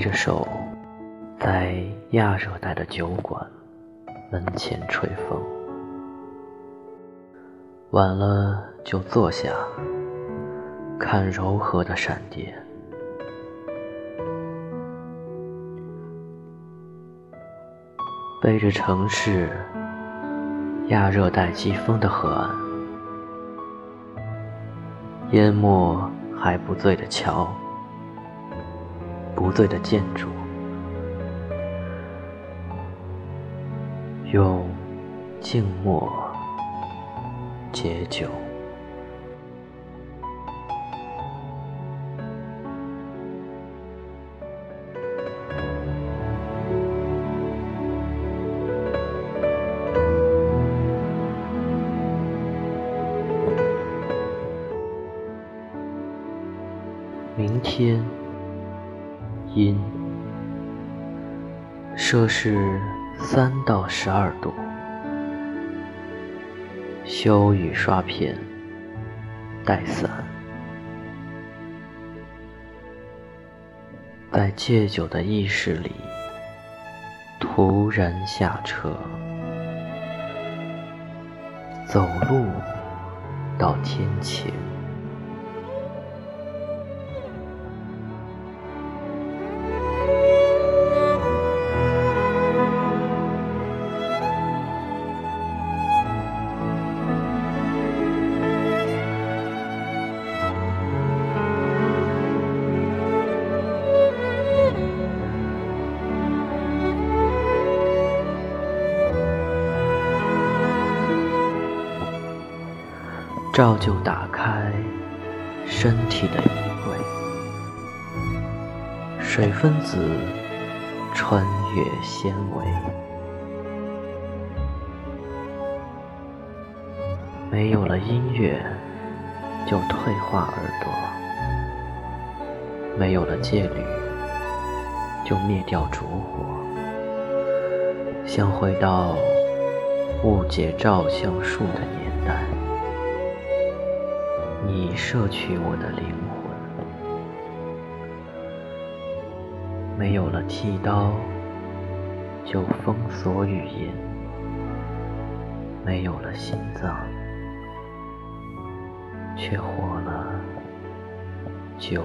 着手，在亚热带的酒馆门前吹风。晚了就坐下，看柔和的闪电。背着城市亚热带季风的河岸，淹没还不醉的桥，不醉的建筑，用静默解酒。明天，阴，摄氏三到十二度。修雨刷片，带伞，在戒酒的意识里，突然下车，走路到天晴。照旧打开身体的衣柜，水分子穿越纤维，没有了音乐就退化耳朵，没有了戒律就灭掉烛火，想回到误解照相术的年。你摄取我的灵魂，没有了剃刀就封锁语言，没有了心脏却活了九。